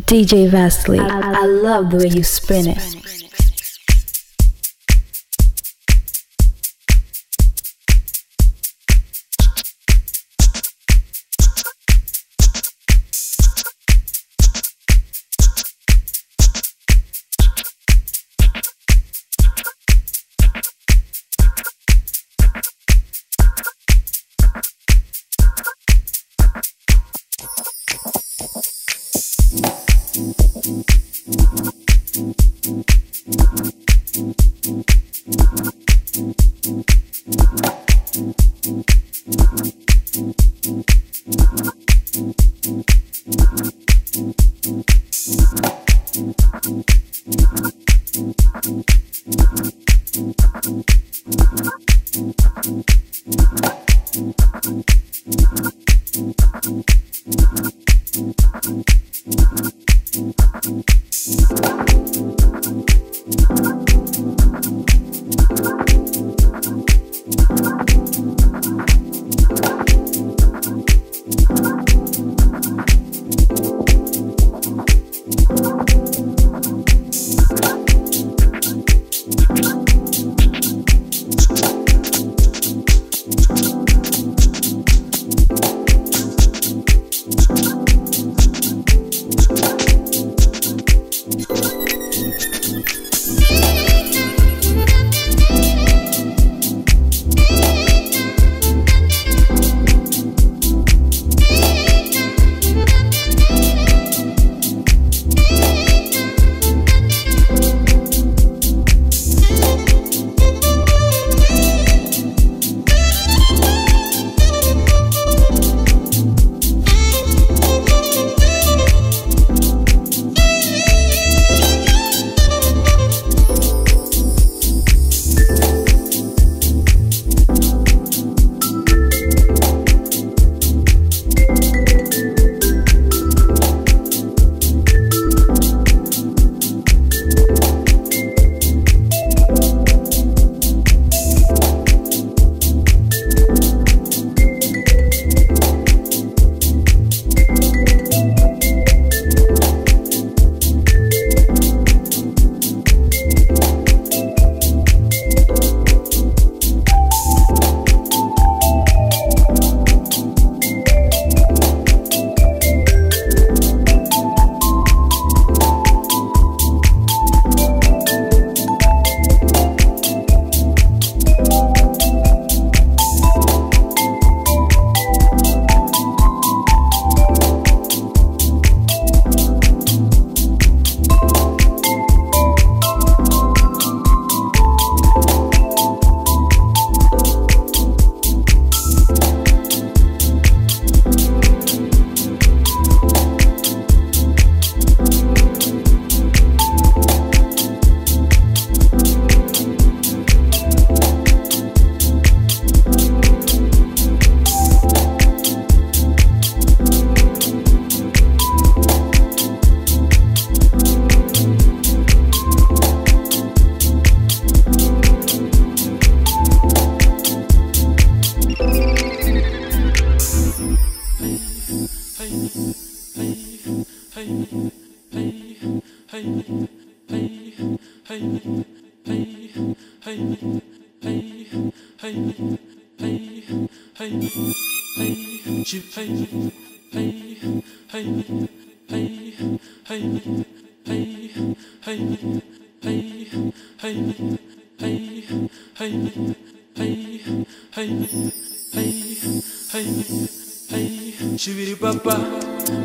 DJ Vastly. I, I love the way you spin it.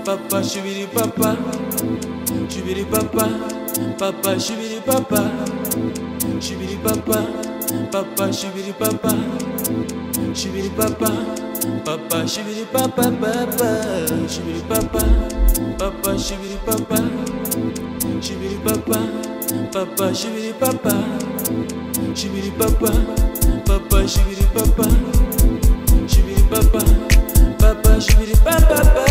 Papa shibiri papa, shibiri papa, papa shibiri papa, shibiri papa, papa shibiri papa, shibiri papa, papa shibiri papa, papa shibiri papa, papa shibiri papa, shibiri papa, papa shibiri papa, shibiri papa, papa shibiri papa, shibiri papa papa, shibidi papa, papa.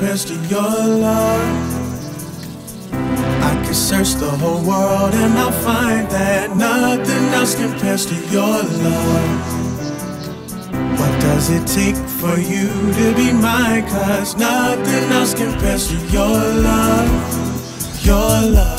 Compares to your love. I could search the whole world and I'll find that nothing else compares to your love. What does it take for you to be mine? Cause nothing else compares to your love. Your love.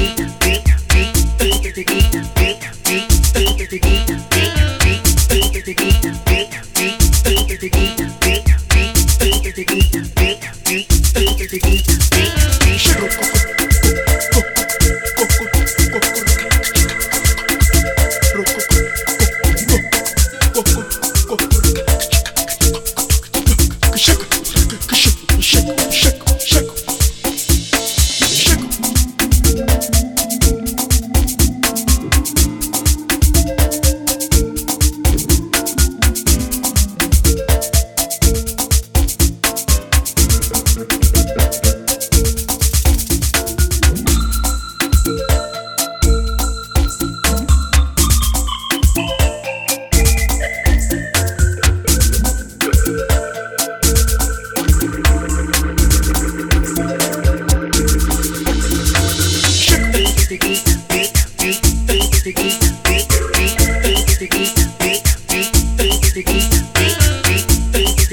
Bye.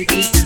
the.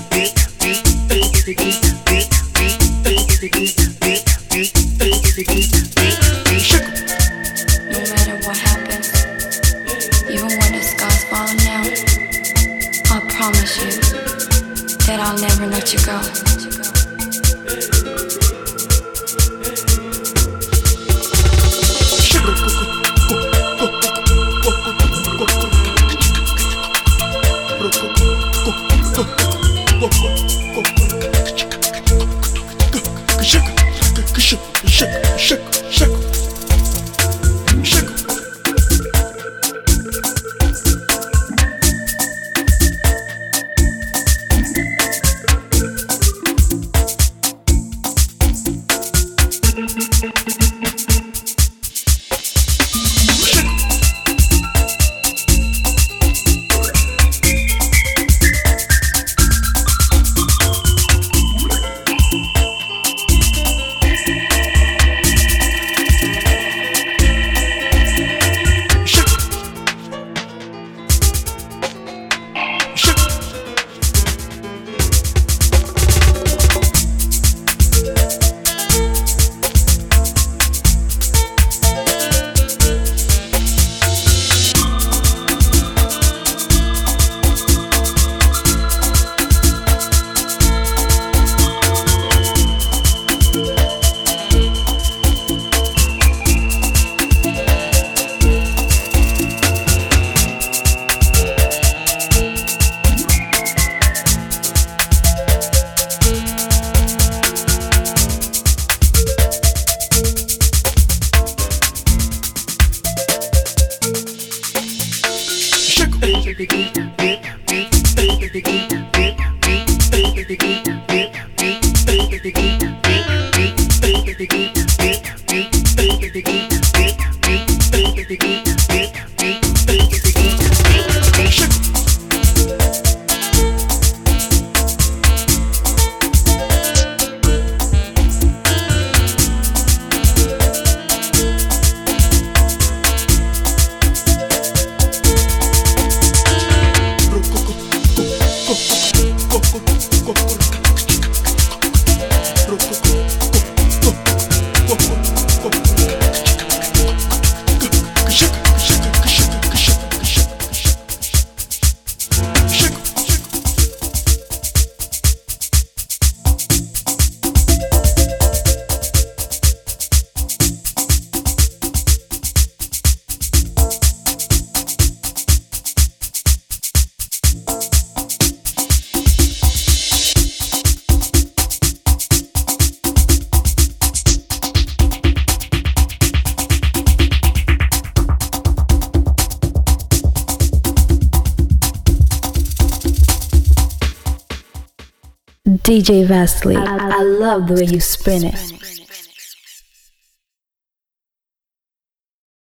DJ Vastly. I, I love the way you spin it.